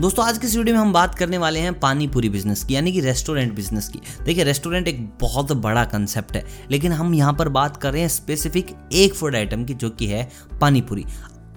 दोस्तों, आज की इस वीडियो में हम बात करने वाले हैं पानी पूरी बिज़नेस की, यानी कि रेस्टोरेंट बिज़नेस की। देखिए रेस्टोरेंट एक बहुत बड़ा कंसेप्ट है, लेकिन हम यहाँ पर बात कर रहे हैं स्पेसिफिक एक फ़ूड आइटम की, जो कि है पानी पूरी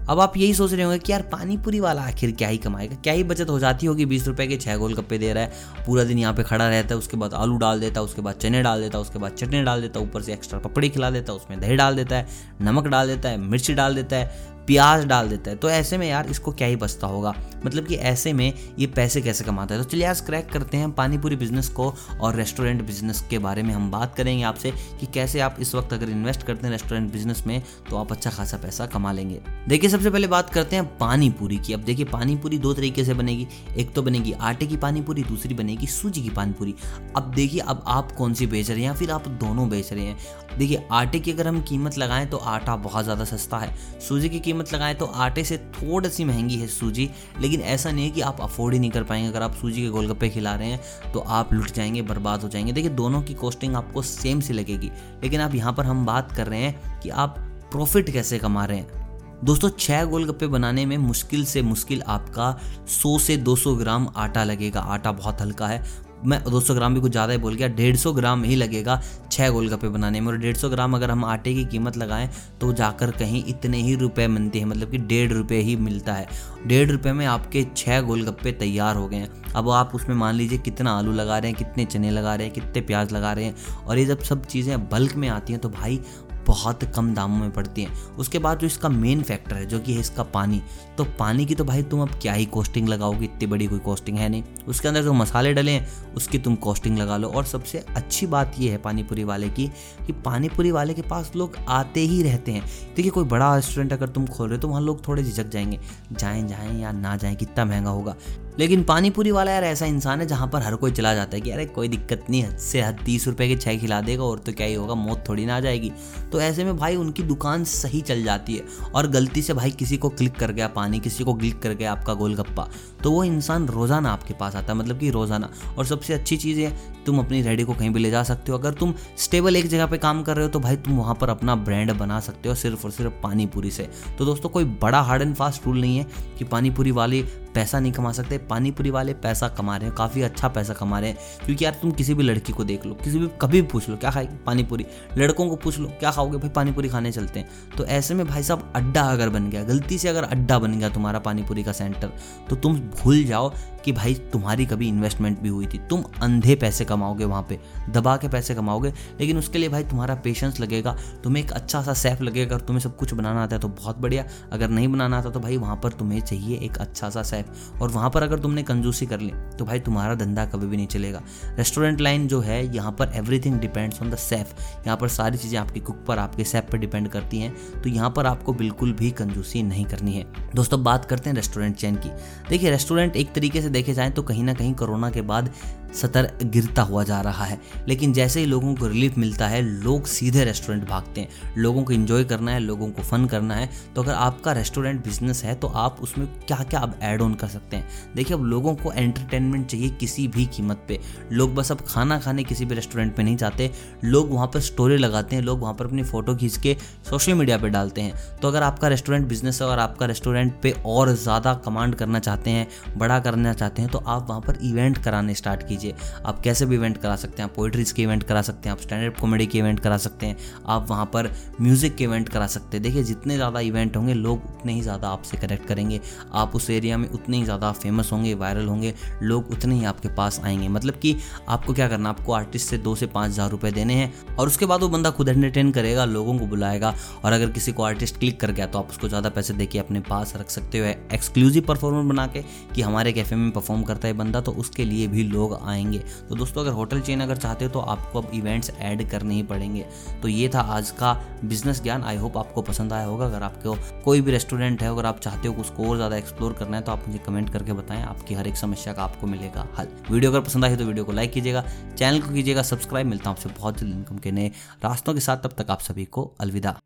अब आप यही सोच रहे होंगे कि यार पानी पूरी वाला आखिर क्या ही कमाएगा? क्या ही बचत हो जाती होगी? बीस रुपए के छः गोल गप्पे दे रहा है, पूरा दिन यहाँ पे खड़ा रहता है, उसके बाद आलू डाल देता है, उसके बाद चने डाल देता है, उसके बाद चटनी डाल देता है, ऊपर से एक्स्ट्रा पपड़ी खिला देता है, उसमें दही डाल देता है, नमक डाल देता है, मिर्ची डाल देता है प्याज डाल देता है। तो ऐसे में यार इसको क्या ही बचता होगा? मतलब कि ऐसे में ये पैसे कैसे कमाता है? तो चलिए आज क्रैक करते हैं पानीपुरी बिज़नेस को और रेस्टोरेंट बिज़नेस के बारे में हम बात करेंगे आपसे कि कैसे आप इस वक्त अगर इन्वेस्ट करते हैं रेस्टोरेंट बिज़नेस में तो आप अच्छा खासा पैसा कमा लेंगे। देखिए, सबसे पहले बात करते हैं पानीपुरी की। अब देखिए, पानीपुरी दो तरीके से बनेगी। एक तो बनेगी आटे की पानीपुरी, दूसरी बनेगी सूजी की पानीपुरी। अब देखिए, अब आप कौन सी बेच रहे हैं या फिर आप दोनों बेच रहे हैं? देखिए, आटे की अगर हम कीमत लगाएँ तो आटा बहुत ज़्यादा सस्ता है। सूजी की कीमत लगाएँ तो आटे से थोड़ी सी महँगी है सूजी। लेकिन ऐसा नहीं है कि आप अफोर्ड ही नहीं कर पाएँगे। अगर आप सूजी के गोलगप्पे खिला रहे हैं तो आप लुट जाएँगे, बर्बाद हो जाएँगे। देखिए, दोनों की कॉस्टिंग आपको सेम सी लगेगी। लेकिन आप यहाँ पर हम बात कर रहे हैं कि आप प्रॉफिट कैसे कमा रहे हैं। दोस्तों छः गोलगप्पे बनाने में मुश्किल से मुश्किल आपका 100 से 200 ग्राम आटा लगेगा। आटा बहुत हल्का है। मैं 200 ग्राम भी कुछ ज़्यादा ही बोल गया 150 ग्राम ही लगेगा छः गोलगप्पे बनाने में। और 150 ग्राम अगर हम आटे की कीमत लगाएँ तो जाकर कहीं इतने ही रुपए मिलते हैं मतलब कि डेढ़ रुपये ही मिलता है। डेढ़ रुपये में आपके छः गोलगप्पे तैयार हो गए हैं। अब आप उसमें मान लीजिए कितना आलू लगा रहे हैं, कितने चने लगा रहे हैं, कितने प्याज लगा रहे हैं, और ये जब सब चीज़ें बल्क में आती हैं तो भाई बहुत कम दामों में पड़ती हैं। उसके बाद जो इसका मेन फैक्टर है, जो कि है इसका पानी तो पानी की तो भाई तुम अब क्या ही कॉस्टिंग लगाओगे? इतनी बड़ी कोई कॉस्टिंग है नहीं। उसके अंदर जो मसाले डले हैं, उसकी तुम कॉस्टिंग लगा लो। और सबसे अच्छी बात यह है पानीपुरी वाले की, कि पानीपुरी वाले के पास लोग आते ही रहते हैं। देखिए, कोई बड़ा रेस्टोरेंट अगर तुम खोल रहे हो तो वहाँ लोग थोड़े झिझक जाएँगे। जाएँ जाएँ या ना जाएँ, कितना महँगा होगा। लेकिन पानीपुरी वाला यार ऐसा इंसान है जहाँ पर हर कोई चला जाता है कि अरे कोई दिक्कत नहीं, हद से हद तीस रुपए के छः खिला देगा और तो क्या ही होगा, मौत थोड़ी ना आ जाएगी। तो ऐसे में भाई उनकी दुकान सही चल जाती है और गलती से भाई किसी को क्लिक कर गया पानी, किसी को क्लिक कर गया आपका गोलगप्पा तो वो इंसान रोज़ाना आपके पास आता है मतलब कि रोज़ाना। और सबसे अच्छी चीज़ है तुम अपनी रेडी को कहीं भी ले जा सकते हो। अगर तुम स्टेबल एक जगह पे काम कर रहे हो तो भाई तुम वहाँ पर अपना ब्रांड बना सकते हो सिर्फ़ और सिर्फ़ पानीपुरी से। तो दोस्तों, कोई बड़ा हार्ड एंड फास्ट रूल नहीं है कि पानी पूरी वाले पैसा नहीं कमा सकते, पानीपुरी वाले पैसा कमा रहे हैं, काफ़ी अच्छा पैसा कमा रहे हैं। क्योंकि यार तुम किसी भी लड़की को देख लो, किसी भी, कभी भी पूछ लो, क्या खाएगी? पानीपुरी। लड़कों को पूछ लो, क्या खाओगे? भाई पानीपुरी खाने चलते हैं। तो ऐसे में भाई साहब अड्डा अगर बन गया, गलती से अगर अड्डा बन गया तुम्हारा पानीपुरी का सेंटर तो तुम भूल जाओ। कि भाई तुम्हारी कभी इन्वेस्टमेंट भी हुई थी। तुम अंधे पैसे कमाओगे वहाँ पे, दबा के पैसे कमाओगे, लेकिन उसके लिए भाई तुम्हारा पेशेंस लगेगा, तुम्हें एक अच्छा सा सेफ़ लगेगा अगर तुम्हें सब कुछ बनाना आता है तो बहुत बढ़िया। अगर नहीं बनाना आता तो भाई वहाँ पर तुम्हें चाहिए एक अच्छा सा सेफ़ और वहाँ पर अगर तुमने कंजूसी कर ली तो भाई तुम्हारा धंधा कभी भी नहीं चलेगा। रेस्टोरेंट लाइन जो है, यहाँ पर everything depends on the safe यहाँ पर सारी चीज़ें आपके कुक पर, आपके सेफ़ पर डिपेंड करती हैं तो यहाँ पर आपको बिल्कुल भी कंजूसी नहीं करनी है। दोस्तों बात करते हैं रेस्टोरेंट चैन की। देखिए रेस्टोरेंट एक तरीके से देखे जाएँ तो कहीं ना कहीं कोरोना के बाद सतर गिरता हुआ जा रहा है। लेकिन जैसे ही लोगों को रिलीफ मिलता है, लोग सीधे रेस्टोरेंट भागते हैं। लोगों को इन्जॉय करना है, लोगों को फन करना है। तो अगर आपका रेस्टोरेंट बिज़नेस है तो आप उसमें क्या क्या अब ऐड ऑन कर सकते हैं। देखिए, अब लोगों को एंटरटेनमेंट चाहिए किसी भी कीमत पे। लोग बस अब खाना खाने किसी भी रेस्टोरेंट पे नहीं जाते। लोग वहाँ पर स्टोरी लगाते हैं, लोग वहाँ पर अपनी फ़ोटो खींच के सोशल मीडिया पर डालते हैं। तो अगर आपका रेस्टोरेंट बिज़नेस है और आपका रेस्टोरेंट पर और ज़्यादा कमांड करना चाहते हैं, बड़ा करना चाहते हैं तो आप वहाँ पर इवेंट कराने स्टार्ट कीजिए। कीजिए आप कैसे भी इवेंट करा सकते हैं, आप पोइट्रीज के इवेंट करा सकते हैं, आप स्टैंड अप कॉमेडी के इवेंट करा सकते हैं, आप वहाँ पर म्यूज़िक के इवेंट करा सकते हैं। देखिए, जितने ज़्यादा इवेंट होंगे, लोग उतने ही ज़्यादा आपसे कनेक्ट करेंगे। आप उस एरिया में उतने ही ज़्यादा फ़ेमस होंगे वायरल होंगे, लोग उतने ही आपके पास आएँगे। मतलब कि आपको क्या करना आपको आर्टिस्ट से दो से पाँच हज़ार रुपये देने हैं और उसके बाद वो बंदा खुद एंटरटेन करेगा, लोगों को बुलाएगा और अगर किसी को आर्टिस्ट क्लिक कर गया तो आप उसको ज़्यादा पैसे दे अपने पास रख सकते हो। एक्सक्लूसिव परफॉर्मर बना के कि हमारे कैफ़े में परफॉर्म करता है बंदा तो उसके लिए भी लोग आएँगे तो दोस्तों, अगर होटल चेन अगर चाहते हो तो आपको अब इवेंट्स ऐड करने ही पड़ेंगे। तो ये था आज का बिज़नेस ज्ञान। आई होप आपको पसंद आया होगा। अगर आपको कोई भी रेस्टोरेंट है, अगर आप चाहते हो उसको और ज़्यादा एक्सप्लोर करना है तो आप मुझे कमेंट करके बताएँ। आपकी हर एक समस्या का आपको मिलेगा हल। वीडियो अगर पसंद आई तो वीडियो को लाइक कीजिएगा। चैनल को कीजिएगा सब्सक्राइब मिलता हूँ आपसे बहुत जल्द। इनकम के नए रास्तों के साथ। तब तक आप सभी को अलविदा।